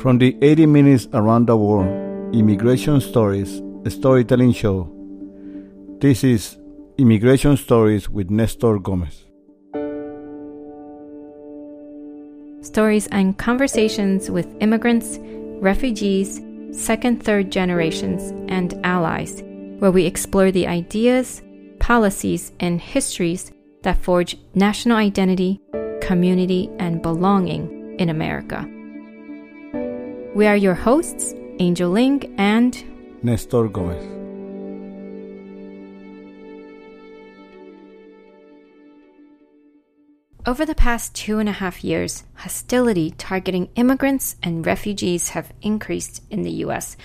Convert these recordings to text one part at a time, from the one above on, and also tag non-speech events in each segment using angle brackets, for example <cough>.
From the 80 Minutes Around the World Immigration Stories a Storytelling Show, this is Immigration Stories with Nestor Gomez. Stories and conversations with immigrants, refugees, second, third generations, and allies, where we explore the ideas, policies, and histories that forge national identity, community, and belonging in America. We are your hosts, Angel Ling and Nestor Gomez. Over the past two and a half years, hostility targeting immigrants and refugees have increased in the US,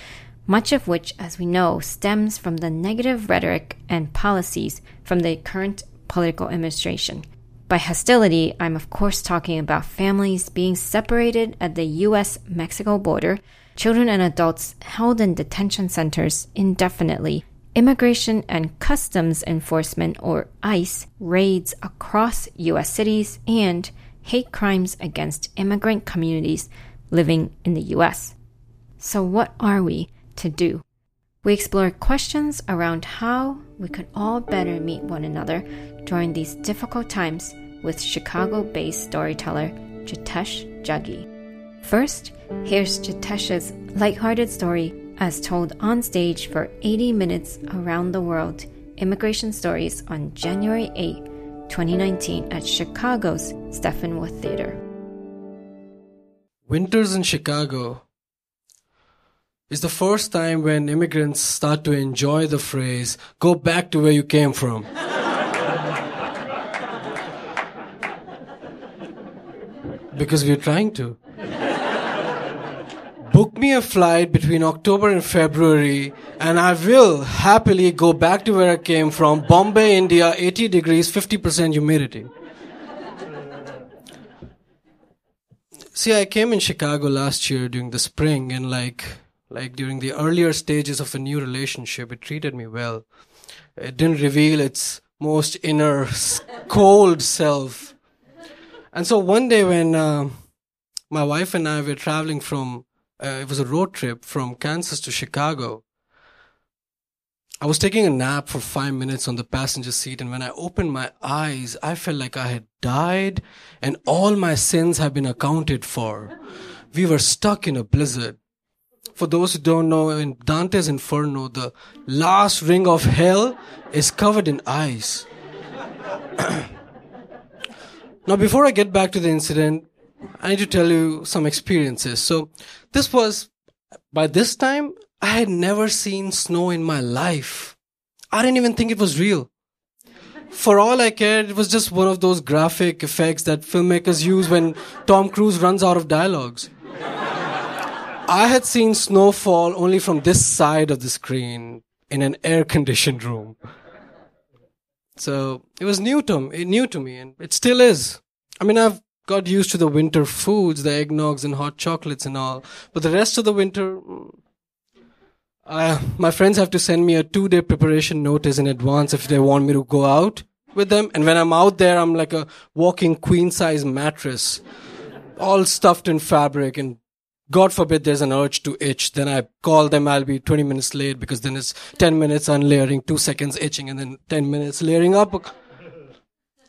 much of which, as we know, stems from the negative rhetoric and policies from the current political administration. By hostility, I'm of course talking about families being separated at the US Mexico border, children and adults held in detention centers indefinitely, immigration and customs enforcement or ICE raids across US cities, and hate crimes against immigrant communities living in the US. So, what are we to do? We explore questions around how we could all better meet one another during these difficult times with Chicago based storyteller Jitesh Jaggi. First, here's Jitesh's lighthearted story as told on stage for 80 minutes around the world immigration stories on January 8, 2019 at Chicago's Steppenwolf Theater. Winters in Chicago is the first time when immigrants start to enjoy the phrase, go back to where you came from. Because we're trying to. Book me a flight between October and February, and I will happily go back to where I came from Bombay, India, 80 degrees, 50% humidity. See, I came in Chicago last year during the spring, and like, like during the earlier stages of a new relationship, it treated me well. It didn't reveal its most inner cold self and so one day when uh, my wife and I were traveling from, uh, it was a road trip from Kansas to Chicago. I was taking a nap for five minutes on the passenger seat, and when I opened my eyes, I felt like I had died and all my sins had been accounted for. We were stuck in a blizzard. For those who don't know, in Dante's Inferno, the last ring of hell is covered in ice. <clears throat> Now, before I get back to the incident, I need to tell you some experiences. So, this was, by this time, I had never seen snow in my life. I didn't even think it was real. For all I cared, it was just one of those graphic effects that filmmakers use when Tom Cruise runs out of dialogues. I had seen snowfall only from this side of the screen in an air conditioned room. So it was new to me, new to me, and it still is. I mean, I've got used to the winter foods, the eggnogs and hot chocolates and all, but the rest of the winter, mm, I, my friends have to send me a two-day preparation notice in advance if they want me to go out with them. And when I'm out there, I'm like a walking queen-size mattress, all stuffed in fabric and God forbid there's an urge to itch. Then I call them. I'll be 20 minutes late because then it's 10 minutes unlayering, two seconds itching, and then 10 minutes layering up.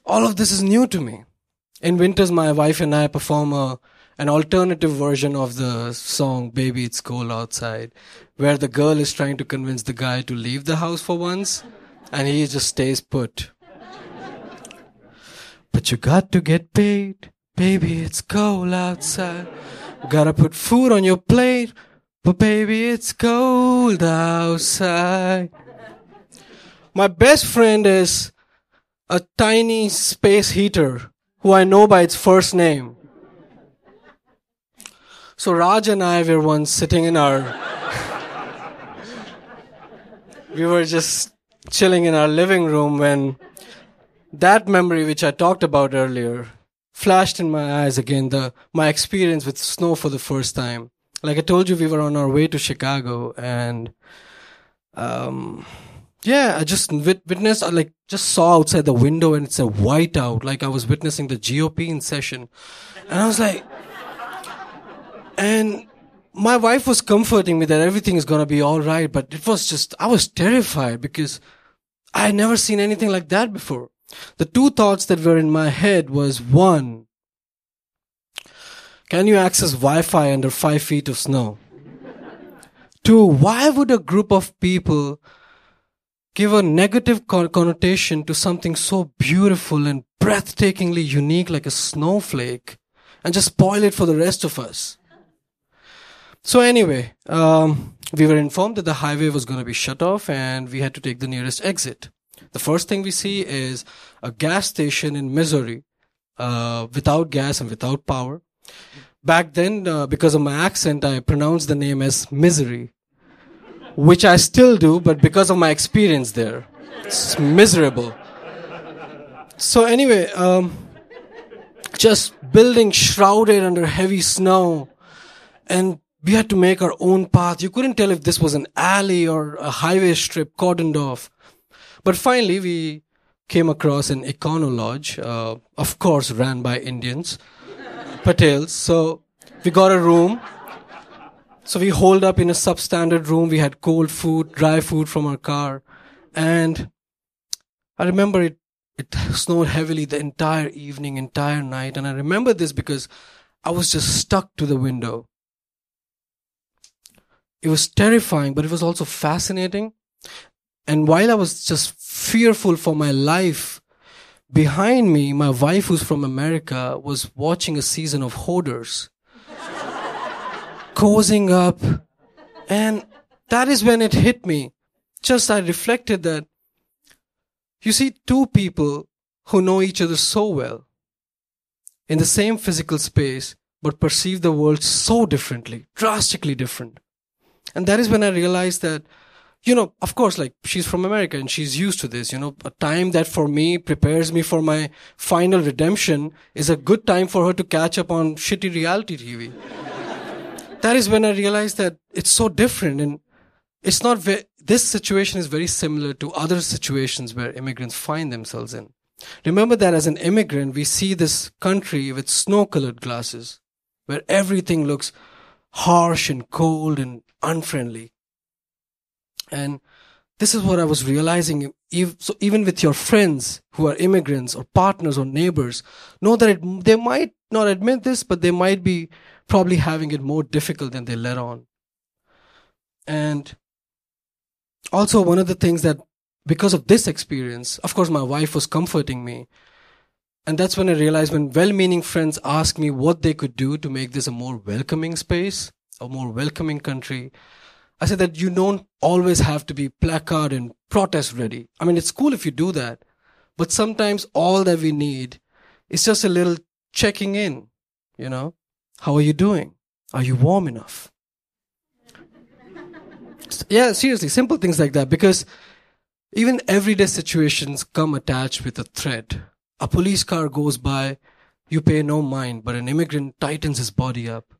All of this is new to me. In winters, my wife and I perform a, an alternative version of the song Baby It's Cold Outside, where the girl is trying to convince the guy to leave the house for once, and he just stays put. But you got to get paid. Baby, it's cold outside. Gotta put food on your plate, but baby, it's cold outside. My best friend is a tiny space heater who I know by its first name. So Raj and I were once sitting in our. <laughs> we were just chilling in our living room when that memory, which I talked about earlier, flashed in my eyes again the my experience with snow for the first time. Like I told you, we were on our way to Chicago, and um, yeah, I just wit- witnessed, I like just saw outside the window, and it's a whiteout, like I was witnessing the GOP in session, and I was like, and my wife was comforting me that everything is to be all right, but it was just, I was terrified because I had never seen anything like that before. The two thoughts that were in my head was one, can you access Wi-Fi under five feet of snow? Two, why would a group of people give a negative connotation to something so beautiful and breathtakingly unique like a snowflake and just spoil it for the rest of us? So anyway, um, we were informed that the highway was going to be shut off and we had to take the nearest exit. The first thing we see is a gas station in Missouri, uh, without gas and without power. Back then, uh, because of my accent, I pronounced the name as Misery, which I still do, but because of my experience there, it's miserable. So anyway, um, just building shrouded under heavy snow and we had to make our own path. You couldn't tell if this was an alley or a highway strip cordoned off. But finally, we came across an Econo Lodge, uh, of course, ran by Indians, Patels. So we got a room. So we holed up in a substandard room. We had cold food, dry food from our car. And I remember it, it snowed heavily the entire evening, entire night. And I remember this because I was just stuck to the window it was terrifying, but it was also fascinating. And while I was just fearful for my life, behind me, my wife, who's from America, was watching a season of Hoarders, cozying up. And that is when it hit me. Just I reflected that you see two people who know each other so well in the same physical space, but perceive the world so differently, drastically different. And that is when I realized that, you know, of course, like she's from America and she's used to this, you know, a time that for me prepares me for my final redemption is a good time for her to catch up on shitty reality TV. <laughs> that is when I realized that it's so different and it's not ve- this situation is very similar to other situations where immigrants find themselves in. Remember that as an immigrant, we see this country with snow colored glasses where everything looks harsh and cold and unfriendly. And this is what I was realizing. So even with your friends who are immigrants or partners or neighbors, know that it, they might not admit this, but they might be probably having it more difficult than they let on. And also one of the things that because of this experience, of course, my wife was comforting me. And that's when I realized when well meaning friends ask me what they could do to make this a more welcoming space, a more welcoming country. I said that you don't always have to be placard and protest ready. I mean, it's cool if you do that, but sometimes all that we need is just a little checking in. You know, how are you doing? Are you warm enough? <laughs> yeah, seriously, simple things like that because even everyday situations come attached with a threat. A police car goes by, you pay no mind, but an immigrant tightens his body up.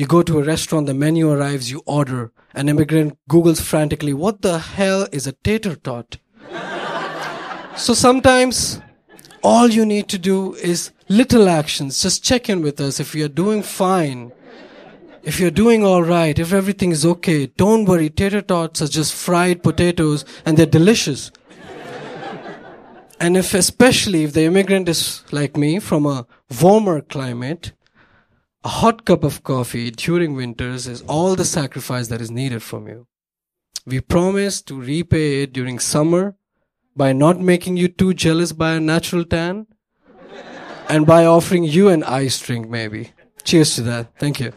You go to a restaurant, the menu arrives, you order. An immigrant Googles frantically, what the hell is a tater tot? <laughs> so sometimes all you need to do is little actions. Just check in with us if you're doing fine. If you're doing all right, if everything is okay, don't worry. Tater tots are just fried potatoes and they're delicious. and if, especially if the immigrant is like me from a warmer climate, a hot cup of coffee during winters is all the sacrifice that is needed from you. We promise to repay it during summer by not making you too jealous by a natural tan and by offering you an ice drink, maybe. Cheers to that. Thank you.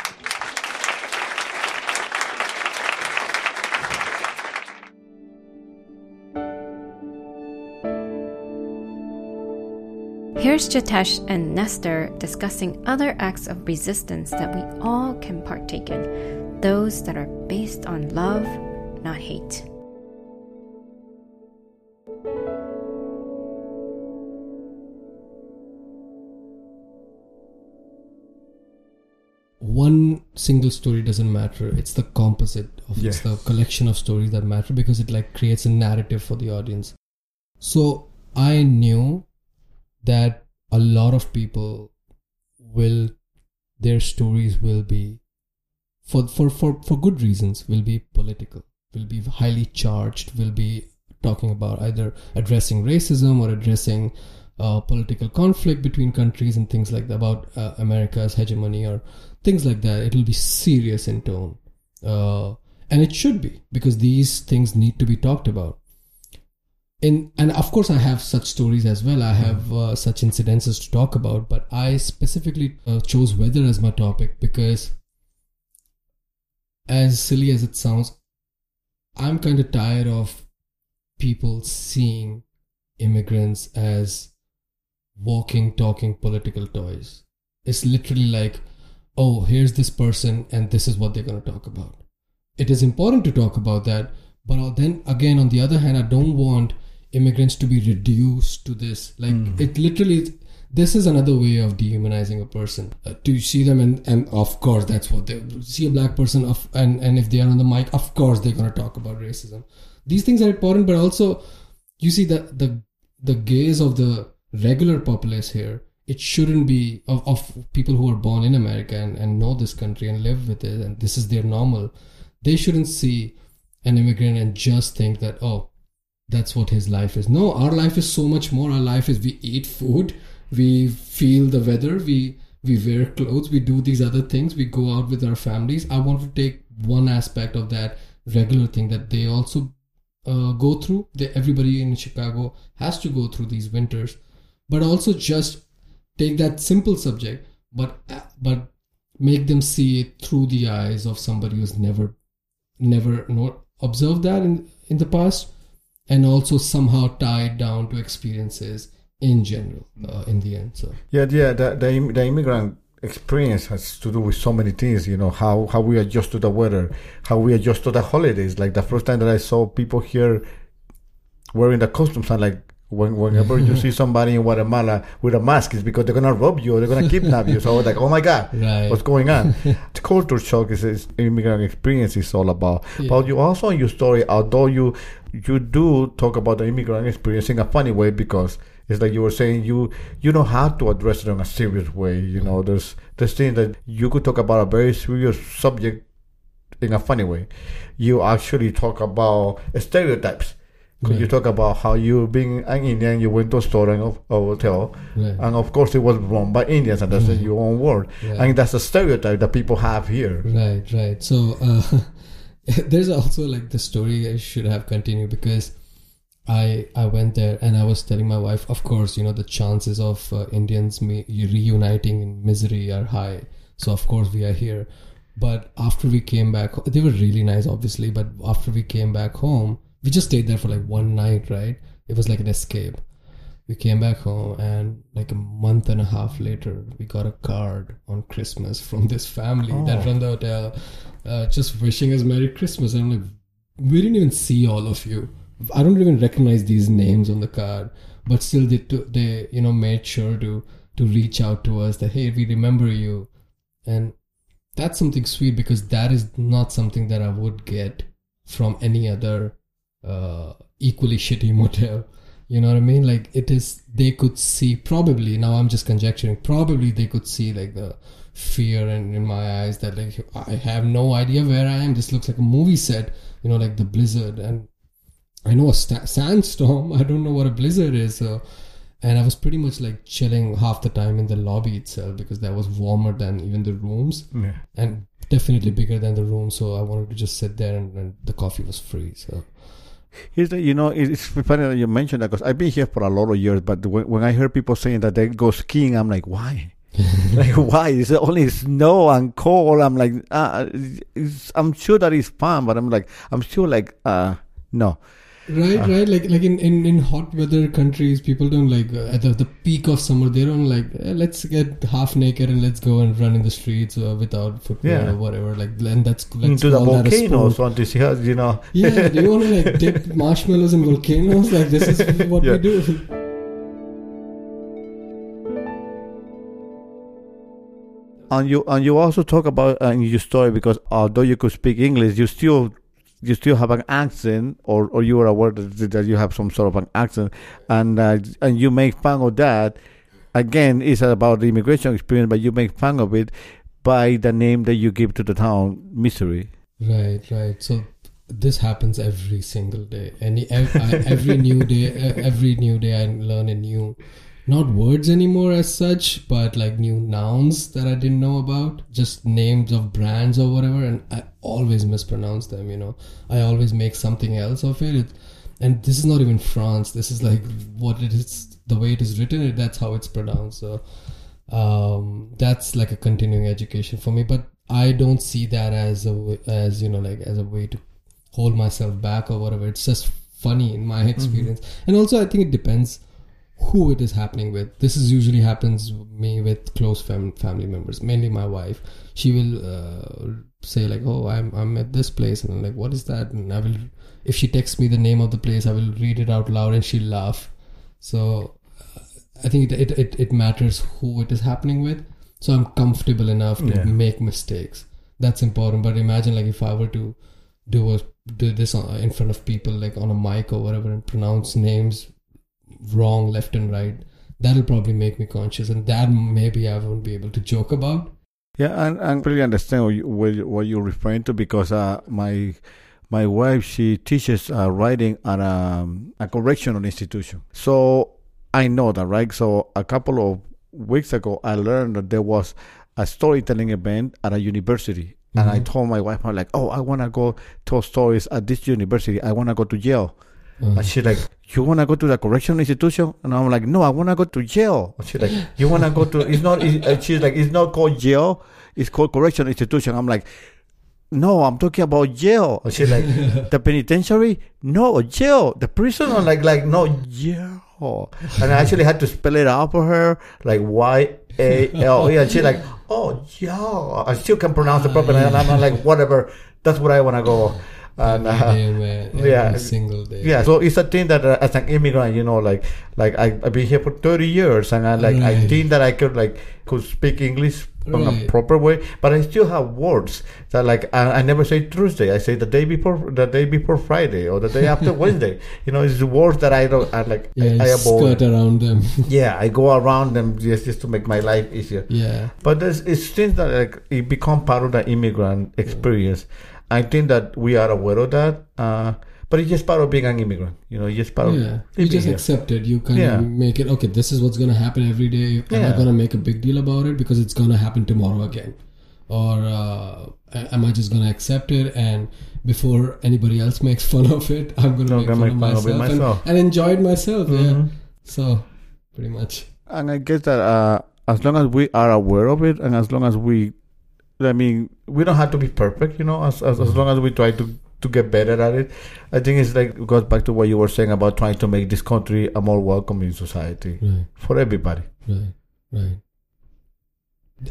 Here's Jitesh and Nestor discussing other acts of resistance that we all can partake in, those that are based on love, not hate. one single story doesn't matter it's the composite of yeah. it's the collection of stories that matter because it like creates a narrative for the audience so i knew that a lot of people will their stories will be for for for for good reasons will be political, will be highly charged, will be talking about either addressing racism or addressing uh, political conflict between countries and things like that about uh, America's hegemony or things like that. It'll be serious in tone, uh, and it should be because these things need to be talked about. In and of course, I have such stories as well. I have uh, such incidences to talk about, but I specifically uh, chose weather as my topic because, as silly as it sounds, I'm kind of tired of people seeing immigrants as walking, talking political toys. It's literally like, oh, here's this person, and this is what they're going to talk about. It is important to talk about that, but then again, on the other hand, I don't want immigrants to be reduced to this. Like, mm. it literally, this is another way of dehumanizing a person. Uh, to see them, and, and of course, that's what they see a black person, of, and, and if they are on the mic, of course, they're going to talk about racism. These things are important, but also, you see that the the gaze of the regular populace here it shouldn't be of, of people who are born in america and, and know this country and live with it and this is their normal they shouldn't see an immigrant and just think that oh that's what his life is. No our life is so much more. Our life is we eat food we feel the weather we we wear clothes we do these other things we go out with our families. I want to take one aspect of that regular thing that they also uh, go through. They, everybody in chicago has to go through these winters. But also just take that simple subject but but make them see it through the eyes of somebody who's never never not observed that in in the past and also somehow tied down to experiences in general uh, in the end so. Yeah yeah the, the, the immigrant experience has to do with so many things you know how how we adjust to the weather how we adjust to the holidays. Like the first time that i saw people here wearing the costumes i'm like when, whenever you see somebody in Guatemala with a mask, it's because they're gonna rob you or they're gonna kidnap you. So I was like, oh my god, <laughs> right. what's going on? <laughs> the culture shock is, is immigrant experience is all about. Yeah. But you also in your story, although you you do talk about the immigrant experience in a funny way because it's like you were saying you you know how to address it in a serious way. You know, there's there's things that you could talk about a very serious subject in a funny way. You actually talk about stereotypes could you talk about how you being an Indian, you went to a store and of, a hotel, right. and of course it was run by Indians, and that's right. your own word, right. and that's a stereotype that people have here. Right, right. So uh, <laughs> there's also like the story I should have continued because I I went there and I was telling my wife, of course, you know the chances of uh, Indians me- reuniting in misery are high, so of course we are here. But after we came back, they were really nice, obviously. But after we came back home we just stayed there for like one night, right? It was like an escape. We came back home, and like a month and a half later, we got a card on Christmas from this family oh. that run the hotel, uh, just wishing us Merry Christmas. And I'm like, we didn't even see all of you. I don't even recognize these names on the card, but still, they they you know made sure to to reach out to us that hey, we remember you, and that's something sweet because that is not something that I would get from any other uh, equally shitty motel. You know what I mean? Like it is, they could see probably. Now I'm just conjecturing. Probably they could see like the fear in, in my eyes that like I have no idea where I am. This looks like a movie set. You know, like the blizzard, and I know a st- sandstorm. <laughs> I don't know what a blizzard is. So, and I was pretty much like chilling half the time in the lobby itself because that was warmer than even the rooms, yeah. and definitely bigger than the room. So I wanted to just sit there, and, and the coffee was free. So Here's the, you know, it's funny that you mentioned that because I've been here for a lot of years, but when, when I hear people saying that they go skiing, I'm like, why? <laughs> like why? It's only snow and cold. I'm like, uh, I'm sure that it's fun, but I'm like, I'm sure like, uh, no. Right, uh, right. Like, like in, in, in hot weather countries, people don't like uh, at the, the peak of summer. They don't like eh, let's get half naked and let's go and run in the streets uh, without footwear yeah. or whatever. Like, and that's let's into the volcanoes. Want to see how you know? <laughs> Yeah, do you want to like dip <laughs> marshmallows in volcanoes? Like this is what yeah. we do. And you and you also talk about uh, in your story because although you could speak English, you still you still have an accent, or, or you are aware that, that you have some sort of an accent, and uh, and you make fun of that. Again, it's about the immigration experience, but you make fun of it. by the name that you give to the town, Misery. Right, right. So this happens every single day. Any ev- every new day, every new day, I learn a new, not words anymore as such, but like new nouns that I didn't know about, just names of brands or whatever, and I always mispronounce them. You know, I always make something else of it. it and this is not even France. This is like what it is, the way it is written. That's how it's pronounced. So um, that's like a continuing education for me. But I don't see that as a as you know like as a way to hold myself back or whatever. It's just funny in my experience, and also I think it depends who it is happening with. This is usually happens me with close fam- family members, mainly my wife. She will uh, say like, "Oh, I'm I'm at this place," and I'm like, "What is that?" And I will, if she texts me the name of the place, I will read it out loud, and she'll laugh. So uh, I think it, it it it matters who it is happening with. So I'm comfortable enough to Yeah. make mistakes. That's important. But imagine like if I were to do a do this in front of people like on a mic or whatever and pronounce names wrong left and right that'll probably make me conscious and that maybe i won't be able to joke about Yeah, and I really understand what, you, what, you- what you're referring to because uh, my my wife she teaches uh, writing at a, a correctional institution. So I know that, right? So a couple of weeks ago, I learned that there was a storytelling event at a university, and I Mhm. told my wife, I'm like, "Oh, I want to go tell stories at this university. I want to go to Yale." Uh, And she's like, "You want to go to the correctional institution?" And I'm like, "No, I want to go to jail." And she's like, "You want to go to? It's not." It's, uh, she's like, "It's not called jail. It's called correctional institution." I'm like, "No, I'm talking about jail." And she's like, <laughs> "The penitentiary? No, jail. The prison?" I'm like, "Like no, jail." And I actually had to spell it out for her, like Y A L E. And she's like, "Oh, jail." I still can pronounce the proper. And I'm like, "Whatever. That's what I want to go." And every uh, every <laughs> yeah. single day yeah, so it's a thing that uh, as an immigrant, you know, like like I, I've been here for thirty years, and I like I think that I could like could speak English in a proper way, but I still have words that like I, I never say Tuesday. I say the day before the day before Friday or the day after <laughs> Wednesday. You know, it's the words that I don't I like yeah I, I avoid. skirt around them <laughs> Yeah, I go around them just just to make my life easier. yeah But there's it's things that like it become part of the immigrant experience. I think that we are aware of that. Uh, but it's just part of being an immigrant. You know, it's just part of yeah you just here. accept it you kind Yeah. of make it okay this is what's gonna happen every day i'm Yeah. not gonna make a big deal about it because it's gonna happen tomorrow again or uh, am i just gonna accept it and before anybody else makes <laughs> fun of it i'm gonna I'm make fun, make of, fun of it myself, myself. And, and enjoy it myself yeah Mhm. so pretty much And I guess that uh, as long as we are aware of it, and as long as we, I mean, we don't have to be perfect. You know, as as, as long as we try to to get better at it, I think it's like it goes back to what you were saying about trying to make this country a more welcoming society right for everybody. Right, right.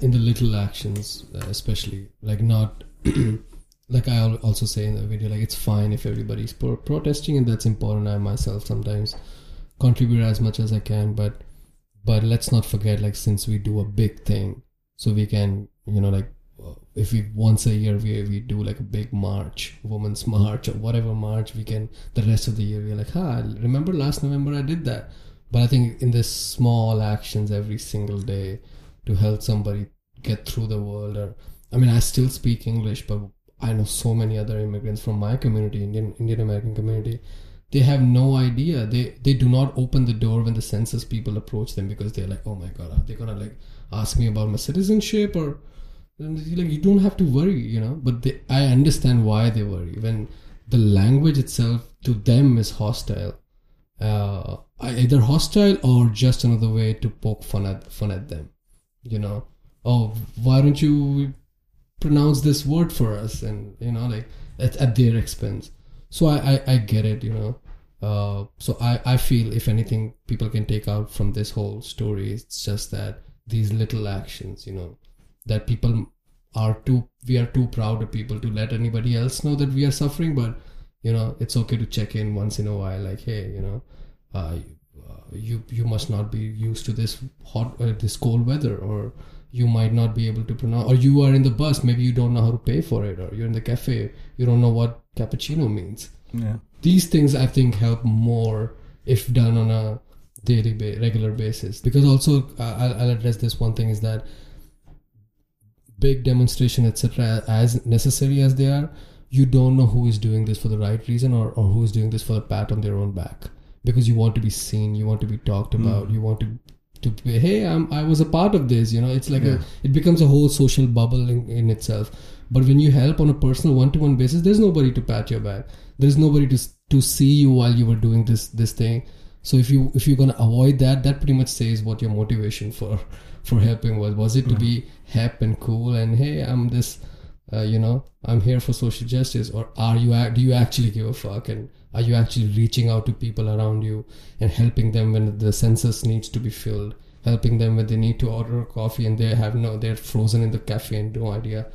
In the little actions, uh, especially like not <clears throat> like I also say in the video, like it's fine if everybody's pro- protesting, and that's important. I myself sometimes contribute as much as I can, but but let's not forget, like since we do a big thing, so we can you know like if we once a year we we do like a big march, women's march or whatever march, we can the rest of the year we're like, ah, remember last November I did that. But I think in this small actions every single day to help somebody get through the world, or I mean, I still speak English, but I know so many other immigrants from my community, Indian Indian American community. They have no idea. They they do not open the door when the census people approach them because they're like, oh my god, are they gonna like ask me about my citizenship or and like you don't have to worry, you know. But they, I understand why they worry when the language itself to them is hostile uh, either hostile or just another way to poke fun at fun at them. You know, oh, why don't you pronounce this word for us? And you know, like at, at their expense. So I, I I get it. You know, uh, so I I feel if anything people can take out from this whole story, it's just that these little actions. You know, that people are too we are too proud of people to let anybody else know that we are suffering, but you know it's okay to check in once in a while like hey you know uh, you you must not be used to this hot uh, this cold weather or you might not be able to pronounce or you are in the bus maybe you don't know how to pay for it or you're in the cafe you don't know what cappuccino means Yeah. these things i think help more if done on a daily ba- regular basis because also uh, I'll, I'll address this one thing is that big demonstration, etc., as necessary as they are, you don't know who is doing this for the right reason or, or who is doing this for a pat on their own back because you want to be seen, you want to be talked about, mm. you want to to be, hey, I'm, I was a part of this. You know, it's like yeah. a it becomes a whole social bubble in, in itself. But when you help on a personal one to one basis, there's nobody to pat your back. There's nobody to to see you while you were doing this this thing. So if you if you're gonna avoid that, that pretty much says what your motivation for for helping was. Was it to be hip and cool and hey, I'm this, uh, you know, I'm here for social justice, or are you do you actually give a fuck and are you actually reaching out to people around you and helping them when the census needs to be filled? Helping them when they need to order coffee and they have no, they're frozen in the cafe and no idea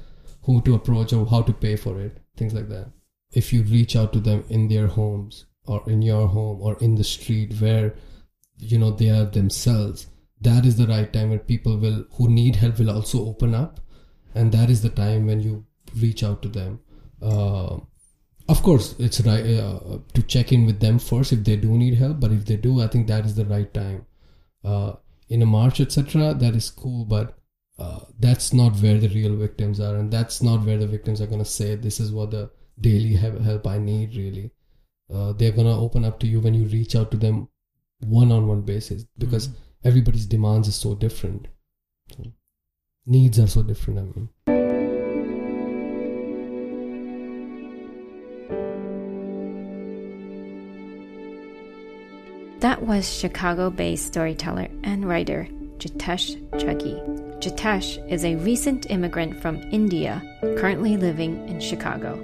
who to approach or how to pay for it, things like that. If you reach out to them in their homes or in your home or in the street where you know they are themselves that is the right time when people will who need help will also open up. And that is the time when you reach out to them. Uh, of course it's right uh, to check in with them first if they do need help. But if they do i think that is the right time. Uh, in a march etc that is cool. But uh, that's not where the real victims are. And that's not where the victims are going to say this is what the daily help i need really uh, they're going to open up to you when you reach out to them one-on-one basis because mm-hmm. everybody's demands is so different so needs are so different i mean That was Chicago based storyteller and writer Jitesh Jaggi. Jitesh is a recent immigrant from India currently living in Chicago.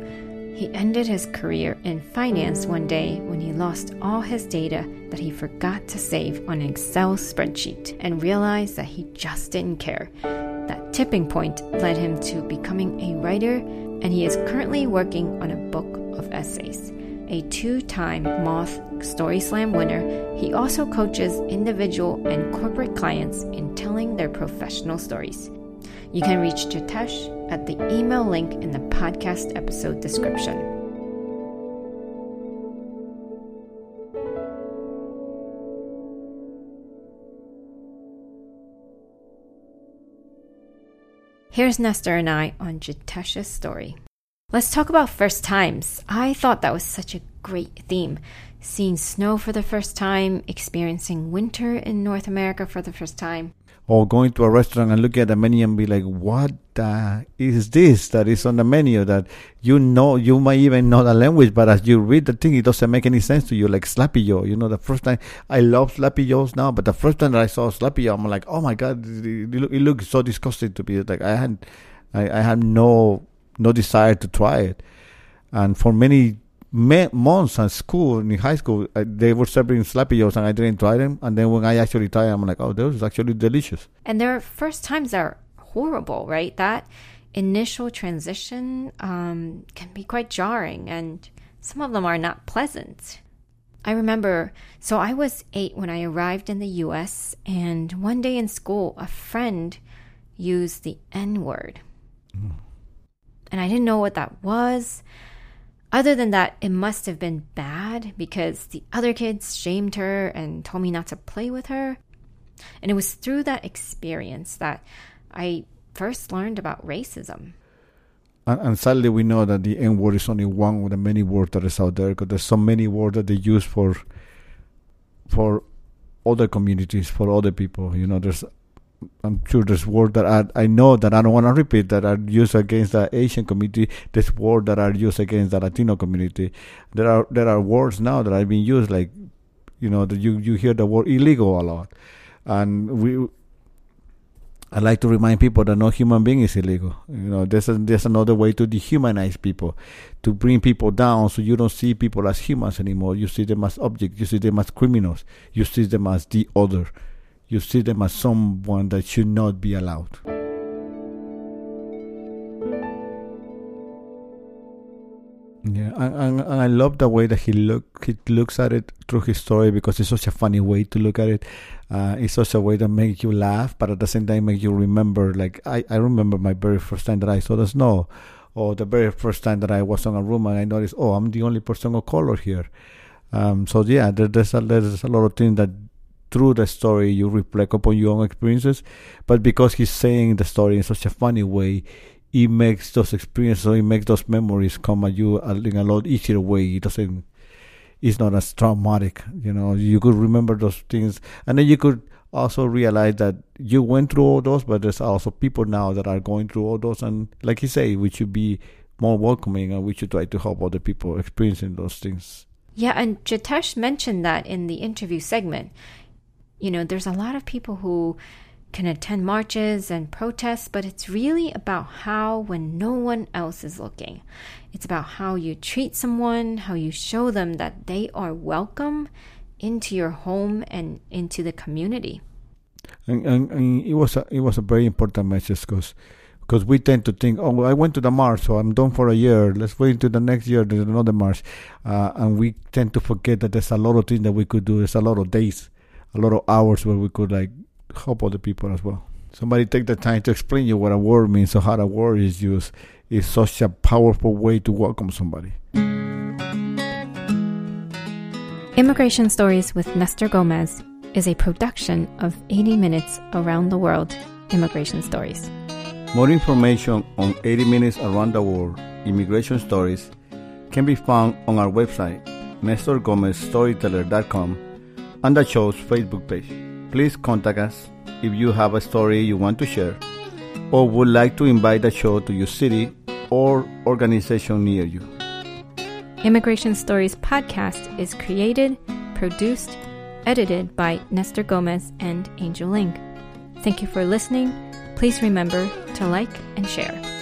He ended his career in finance one day when he lost all his data that he forgot to save on an Excel spreadsheet and realized that he just didn't care. That tipping point led him to becoming a writer, and he is currently working on a book of essays a two time Moth Story Slam winner, he also coaches individual and corporate clients in telling their professional stories. You can reach Jitesh at the email link in the podcast episode description. Here's Nestor and I on Jitesh's story. Let's talk about first times. I thought that was such a great theme. Seeing snow for the first time, experiencing winter in North America for the first time. Or going to a restaurant and look at the menu and be like, what is this that is on the menu that you know, you might even know the language, but as you read the thing, it doesn't make any sense to you, like Sloppy Joe. You know, the first time, I love Sloppy Joes now, but the first time that I saw Sloppy Joe, I'm like, oh my God, it, it looks so disgusting to me. Like, I had, I, I had no no desire to try it. And for many months at school, in high school, I, they were serving Sloppy Joes and I didn't try them. And then when I actually tried them, I'm like, oh, those is actually delicious. And their first times are horrible, right? That initial transition um, can be quite jarring, and some of them are not pleasant. I remember, so I was eight when I arrived in the US, and one day in school, a friend used the N word. Mm and I didn't know what that was. Other than that, it must have been bad because the other kids shamed her and told me not to play with her. And it was through that experience that I first learned about racism. And, and sadly, we know that the N word is only one of the many words that is out there because there's so many words that they use for for other communities, for other people. You know, there's I'm sure there's words that I, I know that I don't want to repeat that are used against the Asian community. There's words that are used against the Latino community. There are there are words now that are being used like, you know, that you you hear the word illegal a lot, and we. I like to remind people that no human being is illegal. You know, there's a, there's another way to dehumanize people, to bring people down, so you don't see people as humans anymore. You see them as objects. You see them as criminals. You see them as the other you see them as someone that should not be allowed. Yeah, and, and, and, I love the way that he look he looks at it through his story because it's such a funny way to look at it. Uh, it's such a way that makes you laugh, but at the same time make you remember. Like I, I remember my very first time that I saw the snow, or the very first time that I was on a room and I noticed, oh, I'm the only person of color here. Um, so yeah, there, there's a there's a lot of things that through the story you reflect upon your own experiences. But because he's saying the story in such a funny way, it makes those experiences, it makes those memories come at you in a lot easier way. It doesn't. It's not as traumatic, you know. You could remember those things, and then you could also realize that you went through all those, but there's also people now that are going through all those, and like you say, we should be more welcoming, and we should try to help other people experiencing those things. Yeah, and Jitesh mentioned that in the interview segment. You know, there's a lot of people who can attend marches and protests, but it's really about how when no one else is looking. It's about how you treat someone, how you show them that they are welcome into your home and into the community. And, and, and it was a, it was a very important message because because we tend to think, oh, I went to the march, so I'm done for a year. Let's wait until the next year. There's another march, uh, and we tend to forget that there's a lot of things that we could do. There's a lot of days, a lot of hours where we could like help other people as well. Somebody take the time to explain you what a word means or how a word is used. Is such a powerful way to welcome somebody. Immigration Stories with Nestor Gomez is a production of 80 Minutes Around the World Immigration Stories. More information on 80 Minutes Around the World Immigration Stories can be found on our website, nestorgomezstoryteller.com, and the show's Facebook page. Please contact us if you have a story you want to share or would like to invite the show to your city or organization near you. Immigration Stories podcast is created, produced, edited by Nestor Gomez and Angel. Thank you for listening. Please remember to like and share.